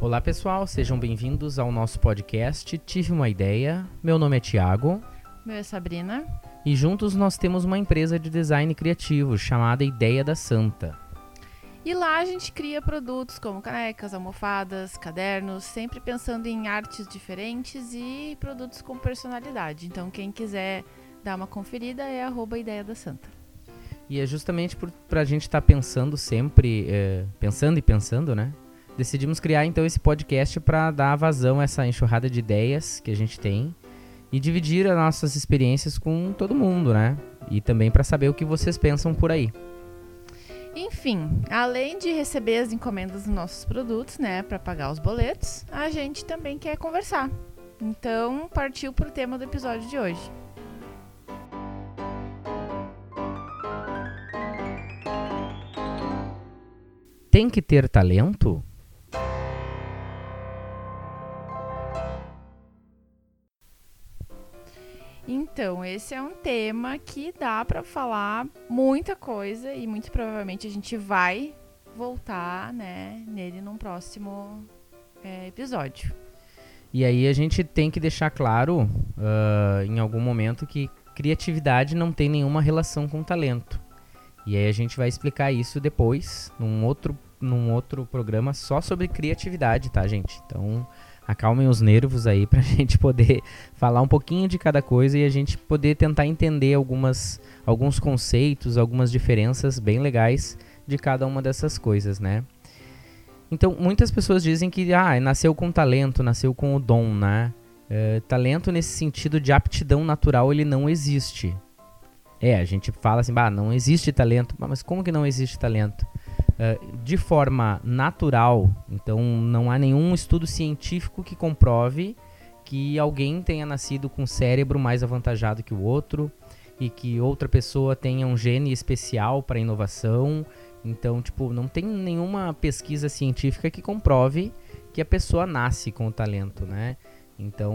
Olá pessoal, sejam bem-vindos ao nosso podcast Tive uma Ideia. Meu nome é Tiago. Meu é Sabrina. E juntos nós temos uma empresa de design criativo chamada Ideia da Santa. E lá a gente cria produtos como canecas, almofadas, cadernos, sempre pensando em artes diferentes e produtos com personalidade. Então quem quiser dar uma conferida é arroba Ideia da Santa. E é justamente para a gente estar tá pensando sempre, é, pensando e pensando, né? Decidimos criar então esse podcast para dar vazão a essa enxurrada de ideias que a gente tem e dividir as nossas experiências com todo mundo, né? E também para saber o que vocês pensam por aí. Enfim, além de receber as encomendas dos nossos produtos, né, para pagar os boletos, a gente também quer conversar. Então, partiu para o tema do episódio de hoje. Tem que ter talento? Então, esse é um tema que dá para falar muita coisa e muito provavelmente a gente vai voltar, né, nele num próximo é, episódio. E aí a gente tem que deixar claro uh, em algum momento que criatividade não tem nenhuma relação com talento. E aí a gente vai explicar isso depois, num outro, num outro programa só sobre criatividade, tá, gente? Então acalmem os nervos aí pra gente poder falar um pouquinho de cada coisa e a gente poder tentar entender algumas, alguns conceitos, algumas diferenças bem legais de cada uma dessas coisas, né? Então, muitas pessoas dizem que ah, nasceu com talento, nasceu com o dom, né? É, talento nesse sentido de aptidão natural, ele não existe. É, a gente fala assim, bah, não existe talento. Mas como que não existe talento? Uh, de forma natural, então não há nenhum estudo científico que comprove que alguém tenha nascido com um cérebro mais avantajado que o outro e que outra pessoa tenha um gene especial para inovação. Então, tipo, não tem nenhuma pesquisa científica que comprove que a pessoa nasce com o talento, né? Então,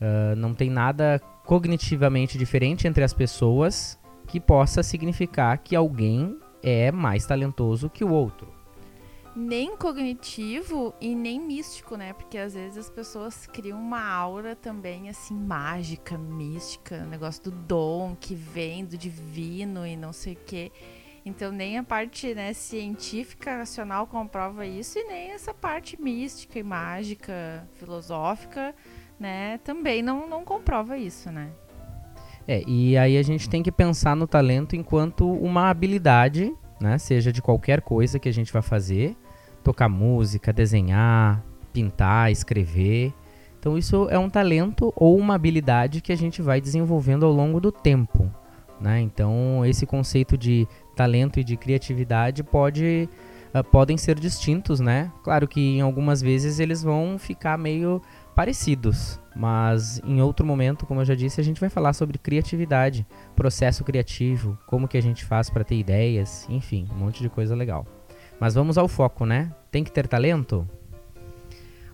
uh, não tem nada cognitivamente diferente entre as pessoas que possa significar que alguém é mais talentoso que o outro. Nem cognitivo e nem místico, né? Porque às vezes as pessoas criam uma aura também assim mágica, mística, negócio do dom que vem do divino e não sei o quê. Então nem a parte né, científica racional comprova isso e nem essa parte mística e mágica, filosófica né, também não, não comprova isso, né? É, e aí a gente tem que pensar no talento enquanto uma habilidade, né, seja de qualquer coisa que a gente vai fazer, tocar música, desenhar, pintar, escrever. Então isso é um talento ou uma habilidade que a gente vai desenvolvendo ao longo do tempo, né? Então esse conceito de talento e de criatividade pode uh, podem ser distintos, né? Claro que em algumas vezes eles vão ficar meio parecidos, mas em outro momento, como eu já disse, a gente vai falar sobre criatividade, processo criativo, como que a gente faz para ter ideias, enfim, um monte de coisa legal. Mas vamos ao foco, né? Tem que ter talento?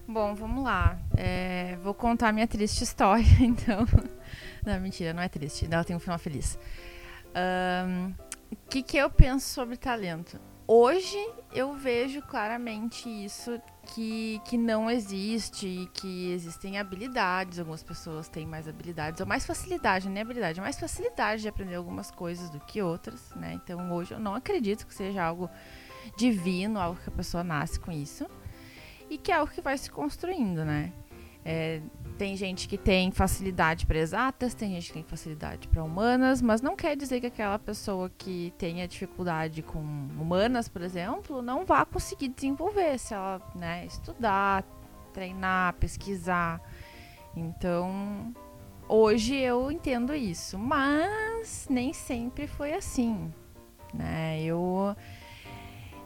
Bom, vamos lá. É, vou contar minha triste história, então. Não, mentira, não é triste. Ela tem um final feliz. O um, que, que eu penso sobre talento? Hoje eu vejo claramente isso que, que não existe, que existem habilidades, algumas pessoas têm mais habilidades, ou mais facilidade, nem habilidade, mais facilidade de aprender algumas coisas do que outras, né? Então hoje eu não acredito que seja algo divino, algo que a pessoa nasce com isso, e que é algo que vai se construindo, né? É, tem gente que tem facilidade para exatas, tem gente que tem facilidade para humanas, mas não quer dizer que aquela pessoa que tenha dificuldade com humanas, por exemplo, não vá conseguir desenvolver se ela né, estudar, treinar, pesquisar. Então, hoje eu entendo isso, mas nem sempre foi assim. Né? Eu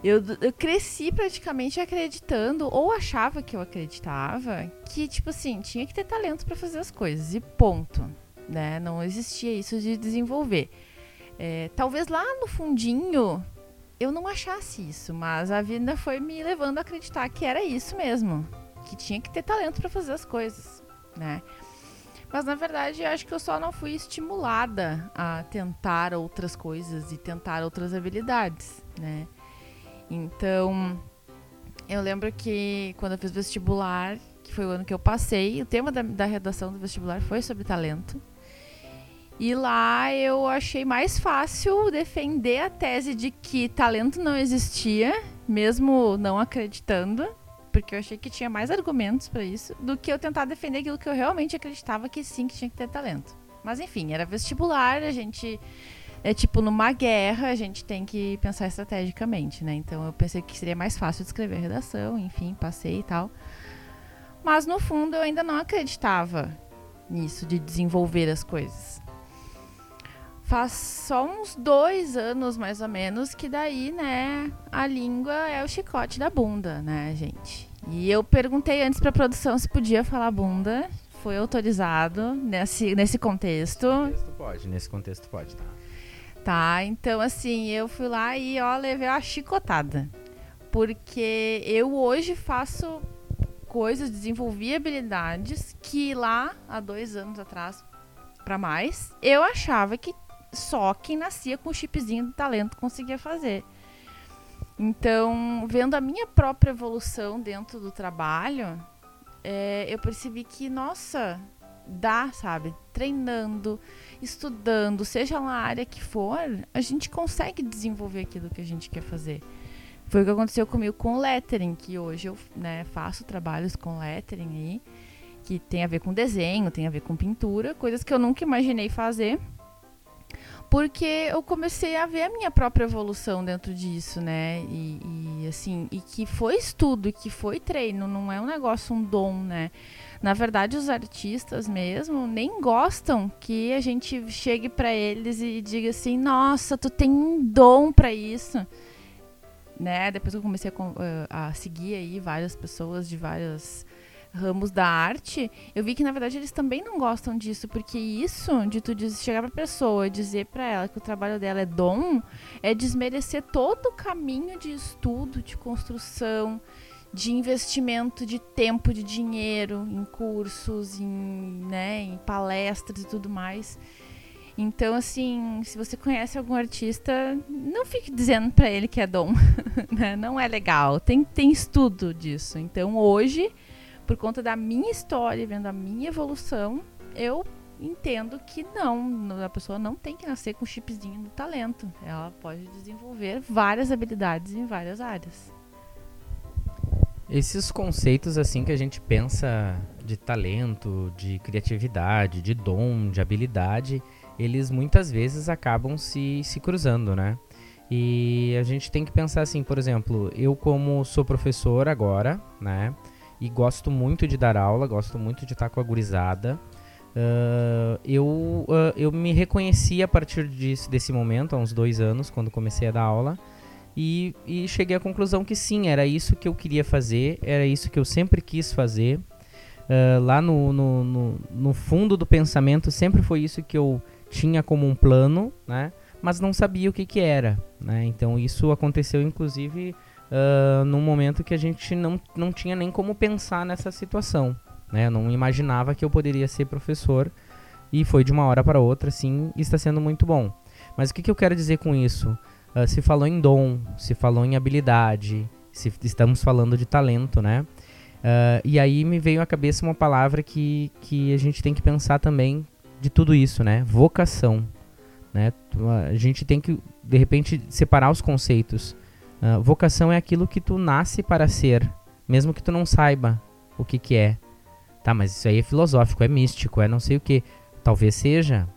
eu, eu cresci praticamente acreditando, ou achava que eu acreditava, que, tipo assim, tinha que ter talento para fazer as coisas, e ponto. Né? Não existia isso de desenvolver. É, talvez lá no fundinho eu não achasse isso, mas a vida foi me levando a acreditar que era isso mesmo, que tinha que ter talento para fazer as coisas, né? Mas na verdade, eu acho que eu só não fui estimulada a tentar outras coisas e tentar outras habilidades, né? Então, Eu lembro que quando eu fiz vestibular, que foi o ano que eu passei, o tema da, da redação do vestibular foi sobre talento. E lá eu achei mais fácil defender a tese de que talento não existia, mesmo não acreditando, porque eu achei que tinha mais argumentos para isso, do que eu tentar defender aquilo que eu realmente acreditava que sim, que tinha que ter talento. Mas enfim, era vestibular, a gente é tipo numa guerra, a gente tem que pensar estrategicamente, né? Então eu pensei que seria mais fácil de escrever a redação, enfim, passei e tal. Mas no fundo eu ainda não acreditava nisso de desenvolver as coisas. Faz só uns dois anos, mais ou menos, que daí, né, a língua é o chicote da bunda, né, gente? E eu perguntei antes pra produção se podia falar bunda. Foi autorizado nesse, nesse contexto. Nesse contexto pode, nesse contexto pode, tá? Tá, então assim, eu fui lá e ó, levei uma chicotada. Porque eu hoje faço coisas, desenvolvi habilidades que lá, há dois anos atrás, para mais, eu achava que só quem nascia com o chipzinho de talento conseguia fazer. Então, vendo a minha própria evolução dentro do trabalho, é, eu percebi que, nossa, dá, sabe? Treinando, estudando, seja lá a área que for, a gente consegue desenvolver aquilo que a gente quer fazer. Foi o que aconteceu comigo com lettering, que hoje eu né, faço trabalhos com lettering aí, que tem a ver com desenho, tem a ver com pintura, coisas que eu nunca imaginei fazer porque eu comecei a ver a minha própria evolução dentro disso, né? E, e, assim, e que foi estudo, que foi treino, não é um negócio, um dom, né? Na verdade, os artistas mesmo nem gostam que a gente chegue para eles e diga assim: "Nossa, tu tem um dom para isso". Né? Depois eu comecei a, a seguir aí várias pessoas de várias ramos da arte, eu vi que na verdade eles também não gostam disso, porque isso de tu chegar pra pessoa e dizer para ela que o trabalho dela é dom, é desmerecer todo o caminho de estudo, de construção, de investimento de tempo, de dinheiro em cursos, em, né, em palestras e tudo mais. Então, assim, se você conhece algum artista, não fique dizendo para ele que é dom. Né? não é legal. Tem, tem estudo disso. Então, hoje, por conta da minha história, vendo a minha evolução, eu entendo que não, a pessoa não tem que nascer com chipzinho do talento. Ela pode desenvolver várias habilidades em várias áreas. Esses conceitos assim que a gente pensa de talento, de criatividade, de dom, de habilidade, eles muitas vezes acabam se, se cruzando, né? E a gente tem que pensar assim, por exemplo, eu como sou professor agora, né? E gosto muito de dar aula, gosto muito de estar com a gurizada. Uh, eu, uh, eu me reconheci a partir disso, desse momento, há uns dois anos, quando comecei a dar aula, e, e, cheguei à conclusão que sim, era isso que eu queria fazer, era isso que eu sempre quis fazer. Uh, lá no, no, no, no, fundo do pensamento sempre foi isso que eu tinha como um plano, né? mas não sabia o que, que era. Né? Então isso aconteceu inclusive uh, num momento que a gente não, não tinha nem como pensar nessa situação. Né? Eu não imaginava que eu poderia ser professor e foi de uma hora para outra, assim, e está sendo muito bom. Mas o que, que eu quero dizer com isso? Uh, se falou em dom, se falou em habilidade, se estamos falando de talento, né? Uh, e aí me veio à cabeça uma palavra que, que a gente tem que pensar também de tudo isso, né? Vocação. Né? A gente tem que, de repente, separar os conceitos. Uh, vocação é aquilo que tu nasce para ser, mesmo que tu não saiba o que que é. Tá, mas isso aí é filosófico, é místico, é não sei o que. Talvez seja.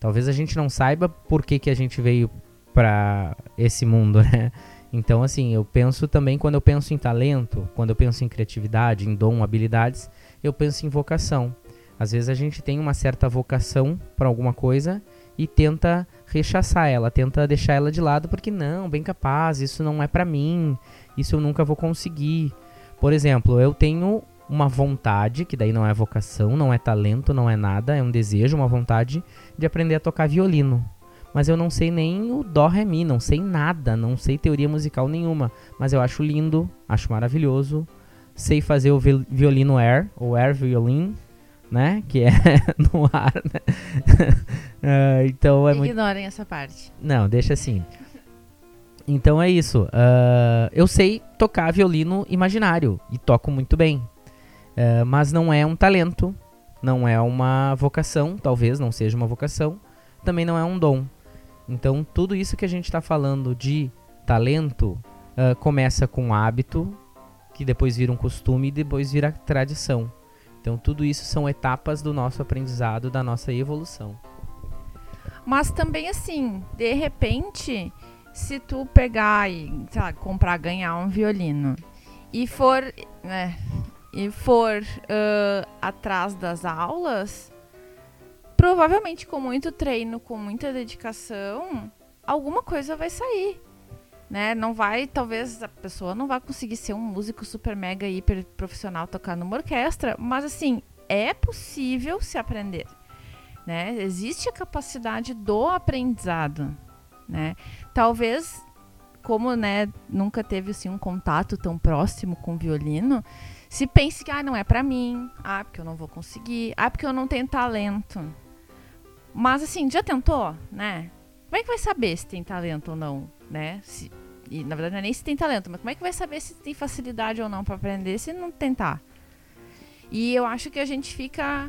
Talvez a gente não saiba por que, que a gente veio para esse mundo, né? Então, assim, eu penso também quando eu penso em talento, quando eu penso em criatividade, em dom, habilidades, eu penso em vocação. Às vezes a gente tem uma certa vocação para alguma coisa e tenta rechaçar ela, tenta deixar ela de lado porque não, bem capaz, isso não é para mim, isso eu nunca vou conseguir. Por exemplo, eu tenho uma vontade, que daí não é vocação, não é talento, não é nada, é um desejo, uma vontade de aprender a tocar violino. Mas eu não sei nem o dó ré mi, não sei nada, não sei teoria musical nenhuma, mas eu acho lindo, acho maravilhoso. Sei fazer o violino air, ou air violin, né? Que é no ar, né? uh, então é Ignorem muito... essa parte. Não, deixa assim. Então é isso. Uh, eu sei tocar violino imaginário e toco muito bem. Uh, mas não é um talento, não é uma vocação, talvez não seja uma vocação, também não é um dom. Então tudo isso que a gente está falando de talento começa com um hábito, que depois vira um costume e depois vira tradição. Então tudo isso são etapas do nosso aprendizado, da nossa evolução. Mas também assim, de repente, se tu pegar e, lá, comprar, ganhar um violino e for, né, e for uh, atrás das aulas, provavelmente com muito treino, com muita dedicação, alguma coisa vai sair. Né? Não vai, talvez a pessoa não vai conseguir ser um músico super mega hiper profissional tocar numa orquestra, mas assim, é possível se aprender. Né? Existe a capacidade do aprendizado, né? Talvez, como né, nunca teve assim, um contato tão próximo com violino, se pense que ah, não é para mim, ah, porque eu não vou conseguir, ah, porque eu não tenho talento. Mas assim, já tentou, né? Como é que vai saber se tem talento ou não, né? Se, e na verdade não é nem se tem talento, mas como é que vai saber se tem facilidade ou não para aprender se não tentar? E eu acho que a gente fica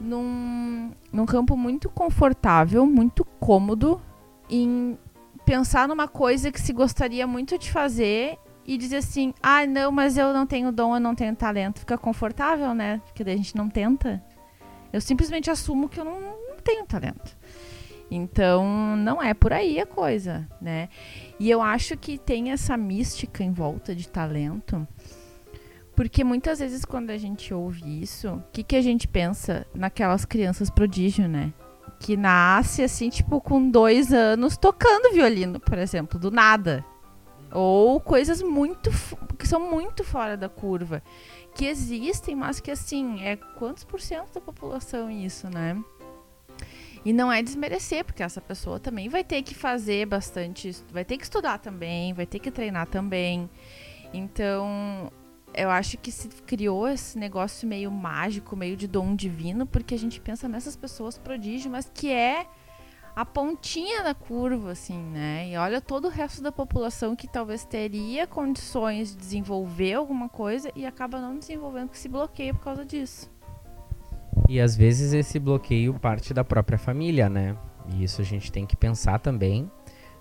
num, num campo muito confortável, muito cômodo em pensar numa coisa que se gostaria muito de fazer e dizer assim: ah, não, mas eu não tenho dom, eu não tenho talento. Fica confortável, né? Porque daí a gente não tenta. Eu simplesmente assumo que eu não, não tenho talento. Então, não é por aí a coisa, né? E eu acho que tem essa mística em volta de talento, porque muitas vezes quando a gente ouve isso, o que, que a gente pensa naquelas crianças prodígio, né? que nasce assim, tipo, com dois anos tocando violino, por exemplo, do nada. Ou coisas muito que são muito fora da curva. Que existem, mas que assim, é quantos por cento da população isso, né? E não é desmerecer, porque essa pessoa também vai ter que fazer bastante, vai ter que estudar também, vai ter que treinar também. Então, eu acho que se criou esse negócio meio mágico, meio de dom divino, porque a gente pensa nessas pessoas prodígio, mas que é a pontinha da curva, assim, né? E olha todo o resto da população que talvez teria condições de desenvolver alguma coisa e acaba não desenvolvendo, que se bloqueia por causa disso. E às vezes esse bloqueio parte da própria família, né? E isso a gente tem que pensar também.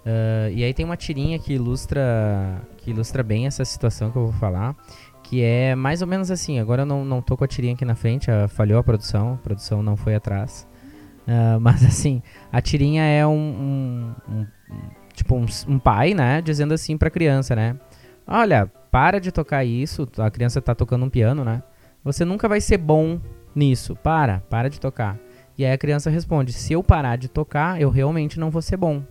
Uh, e aí tem uma tirinha que ilustra, que ilustra bem essa situação que eu vou falar, que é mais ou menos assim. Agora eu não, não tô com a tirinha aqui na frente, a, falhou a produção, a produção não foi atrás. Uh, mas assim, a tirinha é um, um, um tipo um, um, pai, né, dizendo assim pra criança, né? Olha, para de tocar isso, a criança tá tocando um piano, né? Você nunca vai ser bom nisso. Para, para de tocar. E aí a criança responde: se eu parar de tocar, eu realmente não vou ser bom.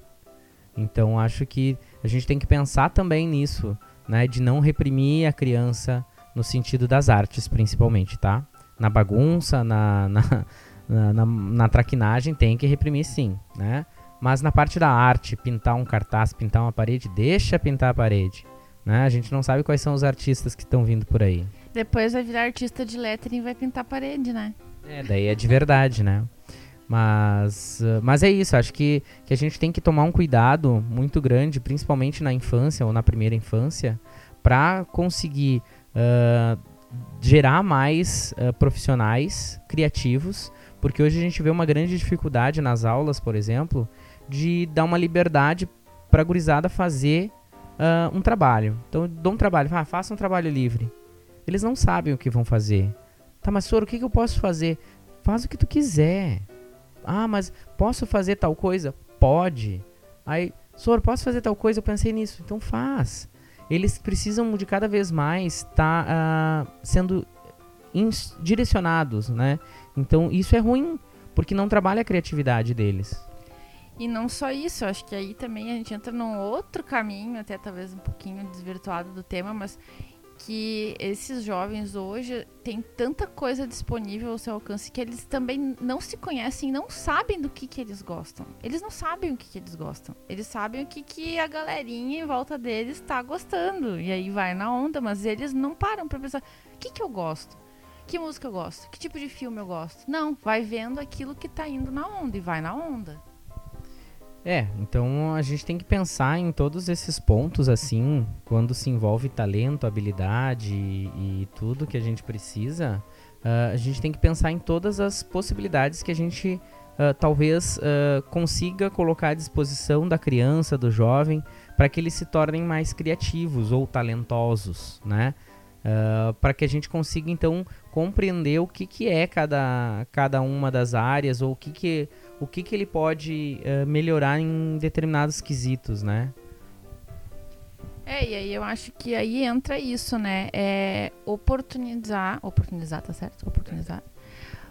Então acho que a gente tem que pensar também nisso né, de não reprimir a criança no sentido das artes, principalmente, tá? Na bagunça, na, na, na, na, na traquinagem, tem que reprimir sim, né? Mas na parte da arte, pintar um cartaz, pintar uma parede, deixa pintar a parede. Né? A gente não sabe quais são os artistas que estão vindo por aí. Depois vai virar artista de lettering e vai pintar a parede, né? É, daí é de verdade, né? Mas, uh, mas é isso, acho que, que a gente tem que tomar um cuidado muito grande, principalmente na infância ou na primeira infância, para conseguir uh, gerar mais uh, profissionais criativos, porque hoje a gente vê uma grande dificuldade nas aulas, por exemplo, de dar uma liberdade para a gurizada fazer um trabalho. Então, dou um trabalho, ah, faça um trabalho livre. Eles não sabem o que vão fazer. Tá, mas Soro, o que, que eu posso fazer? Faz o que tu quiser. Ah, mas posso fazer tal coisa? Pode. Aí, Sor, posso fazer tal coisa? Eu pensei nisso. Então faz. Eles precisam de cada vez mais estar tá, uh, sendo direcionados, né? Então isso é ruim, porque não trabalha a criatividade deles. E não só isso, acho que aí também a gente entra num outro caminho, até talvez um pouquinho desvirtuado do tema, mas que esses jovens hoje têm tanta coisa disponível ao seu alcance que eles também não se conhecem, não sabem do que, que eles gostam. Eles não sabem o que, que eles gostam. Eles sabem o que, que a galerinha em volta deles está gostando. E aí vai na onda, mas eles não param para pensar: o que, que eu gosto? Que música eu gosto? Que tipo de filme eu gosto? Não, vai vendo aquilo que está indo na onda e vai na onda. É, então a gente tem que pensar em todos esses pontos assim, quando se envolve talento, habilidade e, e tudo que a gente precisa, uh, a gente tem que pensar em todas as possibilidades que a gente uh, talvez uh, consiga colocar à disposição da criança, do jovem, para que eles se tornem mais criativos ou talentosos, né? Uh, para que a gente consiga então compreender o que, que é cada, cada uma das áreas ou o que, que, o que, que ele pode uh, melhorar em determinados quesitos, né? É, e aí eu acho que aí entra isso, né? É oportunizar. Oportunizar, tá certo? Oportunizar.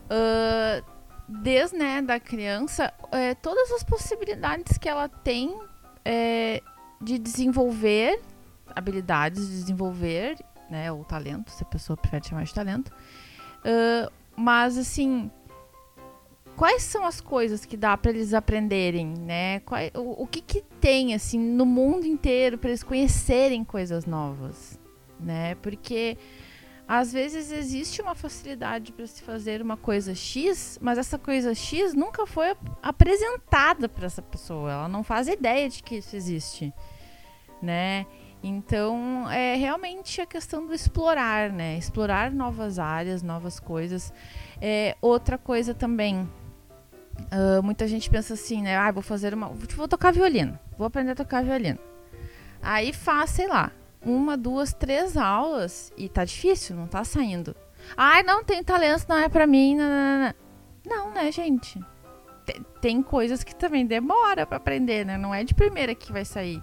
Uh, desde né, da criança, é, todas as possibilidades que ela tem é, de desenvolver habilidades, de desenvolver né? Ou talento, se a pessoa prefere chamar de talento. Uh, mas, assim, quais são as coisas que dá para eles aprenderem, né? Qual, o, o que que tem, assim, no mundo inteiro para eles conhecerem coisas novas, né? Porque às vezes existe uma facilidade para se fazer uma coisa X, mas essa coisa X nunca foi apresentada para essa pessoa. Ela não faz ideia de que isso existe, né? Então, é realmente a questão do explorar, né? Explorar novas áreas, novas coisas. É, outra coisa também, uh, muita gente pensa assim, né? Ah, vou fazer uma. Vou tocar violino. Vou aprender a tocar violino. Aí faz, sei lá, uma, duas, três aulas e tá difícil, não tá saindo. Ai, não tem talento, não é pra mim. Não, não, não. não né, gente? Tem, tem coisas que também demora para aprender, né? Não é de primeira que vai sair.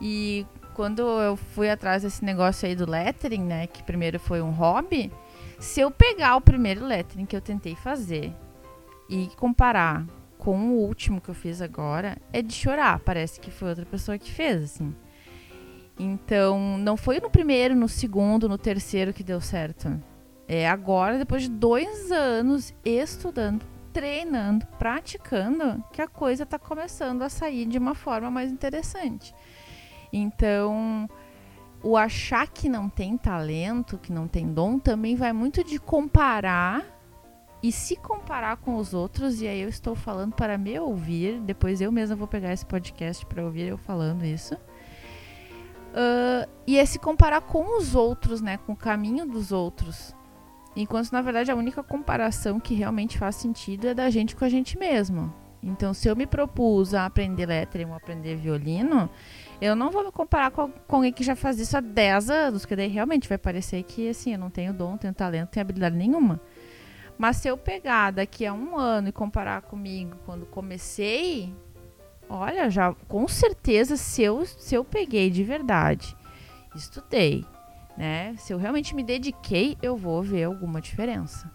E quando eu fui atrás desse negócio aí do lettering, né, que primeiro foi um hobby, se eu pegar o primeiro lettering que eu tentei fazer e comparar com o último que eu fiz agora, é de chorar. Parece que foi outra pessoa que fez, assim. Então, não foi no primeiro, no segundo, no terceiro que deu certo. É agora, depois de dois anos estudando, treinando, praticando, que a coisa está começando a sair de uma forma mais interessante. Então, o achar que não tem talento, que não tem dom, também vai muito de comparar e se comparar com os outros. E aí eu estou falando para me ouvir. Depois eu mesma vou pegar esse podcast para ouvir eu falando isso. Uh, e é se comparar com os outros, né? Com o caminho dos outros. Enquanto, na verdade, a única comparação que realmente faz sentido é da gente com a gente mesmo. Então, se eu me propus a aprender lettering ou aprender violino, eu não vou me comparar com, alguém que já faz isso há 10 anos, que daí realmente vai parecer que, assim, eu não tenho dom, tenho talento, tenho habilidade nenhuma. Mas se eu pegar daqui a um ano e comparar comigo quando comecei, olha, já com certeza se eu, se eu peguei de verdade, estudei, né? Se eu realmente me dediquei, eu vou ver alguma diferença.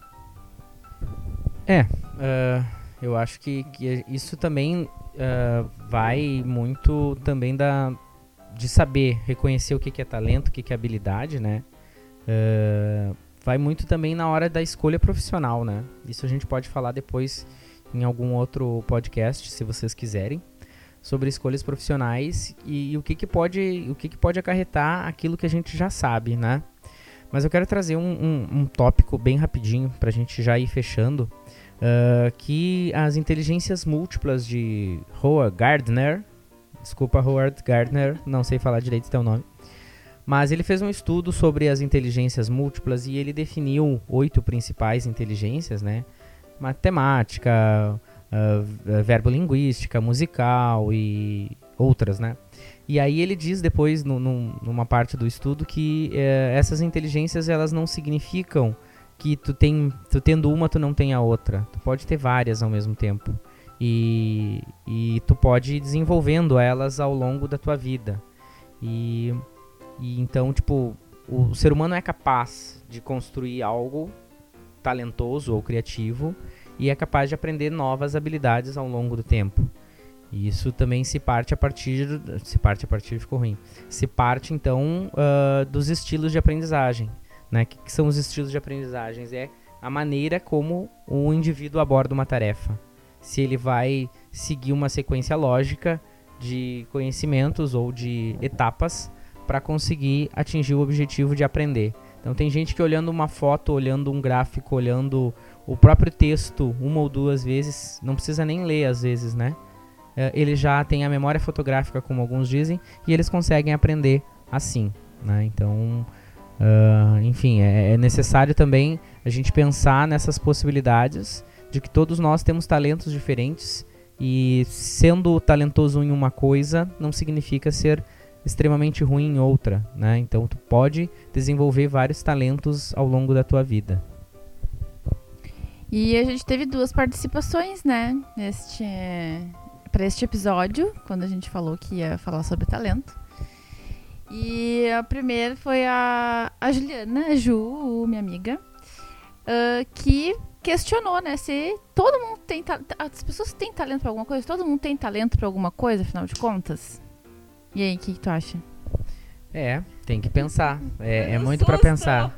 É, uh, eu acho que, que isso também uh, vai muito também da, de saber reconhecer o que, que é talento, o que, que é habilidade, né? Uh, vai muito também na hora da escolha profissional, né? Isso a gente pode falar depois em algum outro podcast, se vocês quiserem, sobre escolhas profissionais e, e o que, que pode o que, que pode acarretar aquilo que a gente já sabe, né? Mas eu quero trazer um, um, um tópico bem rapidinho para a gente já ir fechando, uh, que as inteligências múltiplas de Howard Gardner, desculpa Howard Gardner, não sei falar direito teu nome, mas ele fez um estudo sobre as inteligências múltiplas e ele definiu oito principais inteligências, né? Matemática, uh, verbolinguística, musical e outras, né? E aí ele diz depois, no, numa parte do estudo, que uh, essas inteligências elas não significam que tu tem, tu tendo uma, tu não tem a outra. Tu pode ter várias ao mesmo tempo. E, e tu pode ir desenvolvendo elas ao longo da tua vida. E, e então, tipo, o ser humano é capaz de construir algo talentoso ou criativo e é capaz de aprender novas habilidades ao longo do tempo. E isso também se parte a partir. Se parte a partir ficou ruim. Se parte então uh, dos estilos de aprendizagem. Né? Que, que são os estilos de aprendizagens? É a maneira como o indivíduo aborda uma tarefa. Se ele vai seguir uma sequência lógica de conhecimentos ou de etapas para conseguir atingir o objetivo de aprender. Então tem gente que olhando uma foto, olhando um gráfico, olhando o próprio texto uma ou duas vezes, não precisa nem ler às vezes, né? uh, eles já têm a memória fotográfica, como alguns dizem, e eles conseguem aprender assim, né? Então, uh, enfim, é, é necessário também a gente pensar nessas possibilidades de que todos nós temos talentos diferentes e sendo talentoso em uma coisa não significa ser extremamente ruim em outra, né? Então tu pode desenvolver vários talentos ao longo da tua vida. E a gente teve duas participações, né, neste para este episódio, quando a gente falou que ia falar sobre talento. E a primeira foi a, a Juliana, a Ju, minha amiga, uh, que questionou, né, se todo mundo tem as pessoas têm talento para alguma coisa, todo mundo tem talento para alguma coisa, afinal de contas. E aí, o que, que, tu acha? É, tem que pensar. É, é muito para pensar.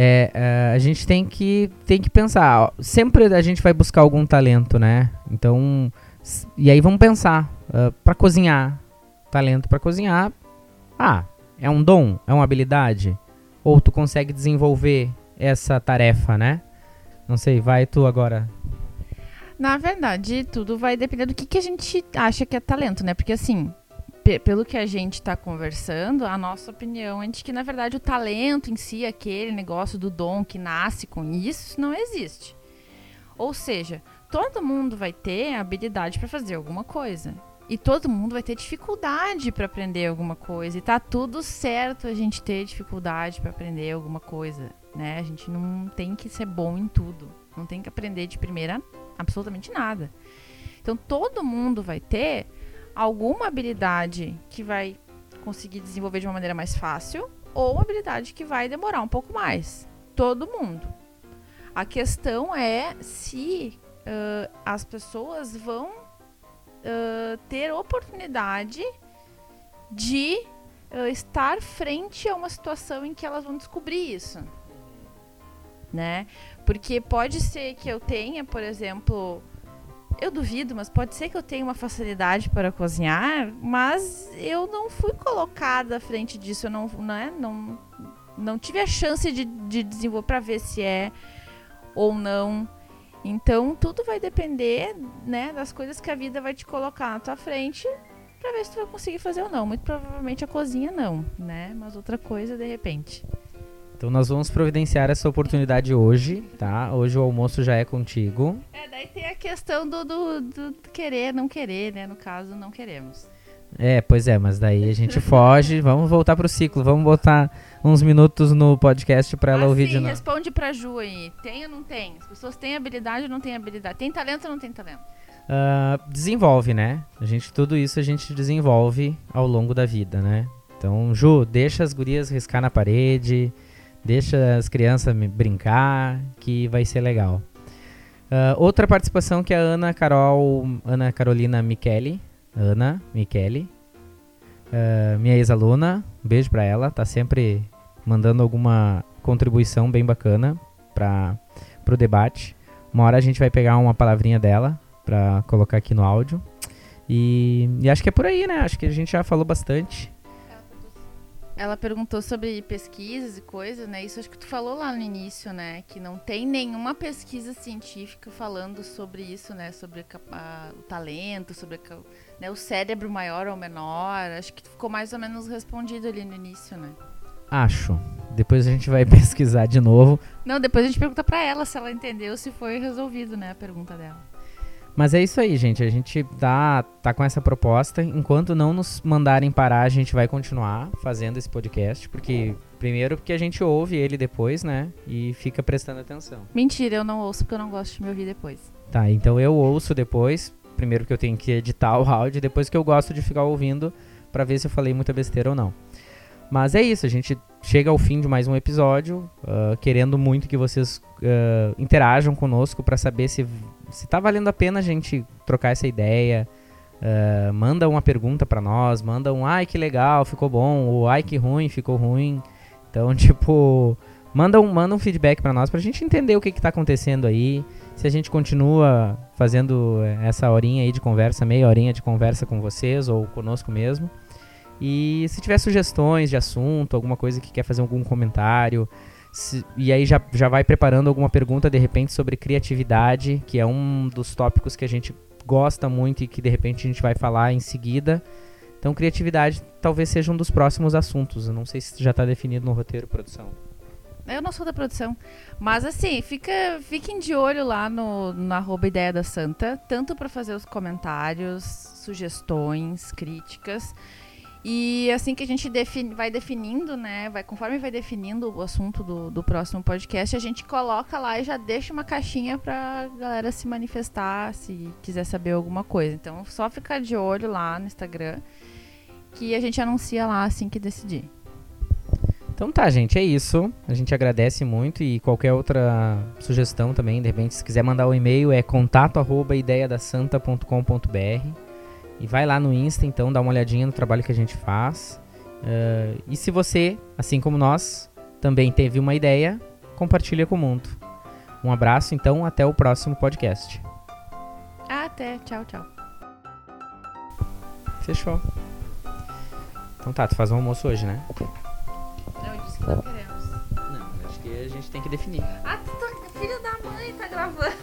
É, é, a gente tem que, tem que pensar. Sempre a gente vai buscar algum talento, né? Então, e aí vamos pensar. Uh, para cozinhar, talento para cozinhar. Ah, é um dom? É uma habilidade? Ou tu consegue desenvolver essa tarefa, né? Não sei, vai tu agora. Na verdade, tudo vai depender do que, que a gente acha que é talento, né? Porque assim, pelo que a gente está conversando, a nossa opinião é de que, na verdade, o talento em si, aquele negócio do dom que nasce com isso, não existe. Ou seja, todo mundo vai ter habilidade para fazer alguma coisa. E todo mundo vai ter dificuldade para aprender alguma coisa. E tá tudo certo a gente ter dificuldade para aprender alguma coisa, né? A gente não tem que ser bom em tudo. Não tem que aprender de primeira absolutamente nada. Então todo mundo vai ter alguma habilidade que vai conseguir desenvolver de uma maneira mais fácil ou uma habilidade que vai demorar um pouco mais. Todo mundo. A questão é se uh, as pessoas vão uh, ter oportunidade de uh, estar frente a uma situação em que elas vão descobrir isso. Né? Porque pode ser que eu tenha, por exemplo, eu duvido, mas pode ser que eu tenha uma facilidade para cozinhar, mas eu não fui colocada à frente disso, eu não, né, não, não tive a chance de, de desenvolver para ver se é ou não. Então tudo vai depender, né, das coisas que a vida vai te colocar na tua frente para ver se tu vai conseguir fazer ou não. Muito provavelmente a cozinha não, né? Mas outra coisa de repente. Então nós vamos providenciar essa oportunidade hoje, tá? Hoje o almoço já é contigo. É, daí tem a questão do, do, do querer, não querer, né? No caso, não queremos. É, pois é, mas daí a gente foge, vamos voltar pro ciclo, vamos botar uns minutos no podcast para ela ah, ouvir sim, de novo. responde pra Ju aí, tem ou não tem? As pessoas têm habilidade ou não têm habilidade? Tem talento ou não tem talento? Uh, desenvolve, né? A gente, tudo isso a gente desenvolve ao longo da vida, né? Então, Ju, deixa as gurias riscar na parede, Deixa as crianças brincar, que vai ser legal. Uh, outra participação que é a Ana Carol, Ana Carolina Michele, Ana Michele, uh, minha ex-aluna, um beijo pra ela, tá sempre mandando alguma contribuição bem bacana para pro debate. Uma hora a gente vai pegar uma palavrinha dela para colocar aqui no áudio. E, e, acho que é por aí, né? Acho que a gente já falou bastante. Ela perguntou sobre pesquisas e coisas, né? Isso acho que tu falou lá no início, né? Que não tem nenhuma pesquisa científica falando sobre isso, né? Sobre a, o talento, sobre a, né? o cérebro maior ou menor. Acho que ficou mais ou menos respondido ali no início, né? Acho. Depois a gente vai pesquisar de novo. Não, depois a gente pergunta para ela se ela entendeu, se foi resolvido, né? A pergunta dela. Mas é isso aí, gente. A gente tá, tá com essa proposta. Enquanto não nos mandarem parar, a gente vai continuar fazendo esse podcast. Porque, primeiro, porque a gente ouve ele depois, né? E fica prestando atenção. Mentira, eu não ouço porque eu não gosto de me ouvir depois. Tá, então eu ouço depois. Primeiro que eu tenho que editar o áudio, depois que eu gosto de ficar ouvindo para ver se eu falei muita besteira ou não. Mas é isso, a gente chega ao fim de mais um episódio, uh, querendo muito que vocês uh, interajam conosco para saber se se tá valendo a pena a gente trocar essa ideia. Uh, manda uma pergunta para nós, manda um ai que legal, ficou bom, ou ai que ruim, ficou ruim. Então, tipo, manda um, manda um feedback para nós pra gente entender o que, que tá acontecendo aí. Se a gente continua fazendo essa horinha aí de conversa, meia horinha de conversa com vocês ou conosco mesmo. E se tiver sugestões de assunto, alguma coisa que quer fazer algum comentário, se, e aí já, já vai preparando alguma pergunta de repente sobre criatividade, que é um dos tópicos que a gente gosta muito e que de repente a gente vai falar em seguida. Então, criatividade talvez seja um dos próximos assuntos. Eu não sei se já está definido no roteiro, produção. Eu não sou da produção. Mas assim, fica, fiquem de olho lá no, no arroba Ideia da Santa, tanto para fazer os comentários, sugestões, críticas. E assim que a gente defini, vai definindo, né? Vai, conforme vai definindo o assunto do, do próximo podcast, a gente coloca lá e já deixa uma caixinha pra galera se manifestar se quiser saber alguma coisa. Então, só ficar de olho lá no Instagram que a gente anuncia lá assim que decidir. Então tá, gente, é isso. A gente agradece muito e qualquer outra sugestão também, de repente, se quiser mandar o um e-mail é contato@ideiadasanta.com.br e vai lá no Insta, então, dá uma olhadinha no trabalho que a gente faz. Uh, e se você, assim como nós, também teve uma ideia, compartilha com o mundo. Um abraço, então, até o próximo podcast. Até, tchau, tchau. Fechou. Então tá, tu faz um almoço hoje, né? Não, eu disse que não queremos. Não, acho que a gente tem que definir. Ah, tu tá, filho da mãe, tá gravando.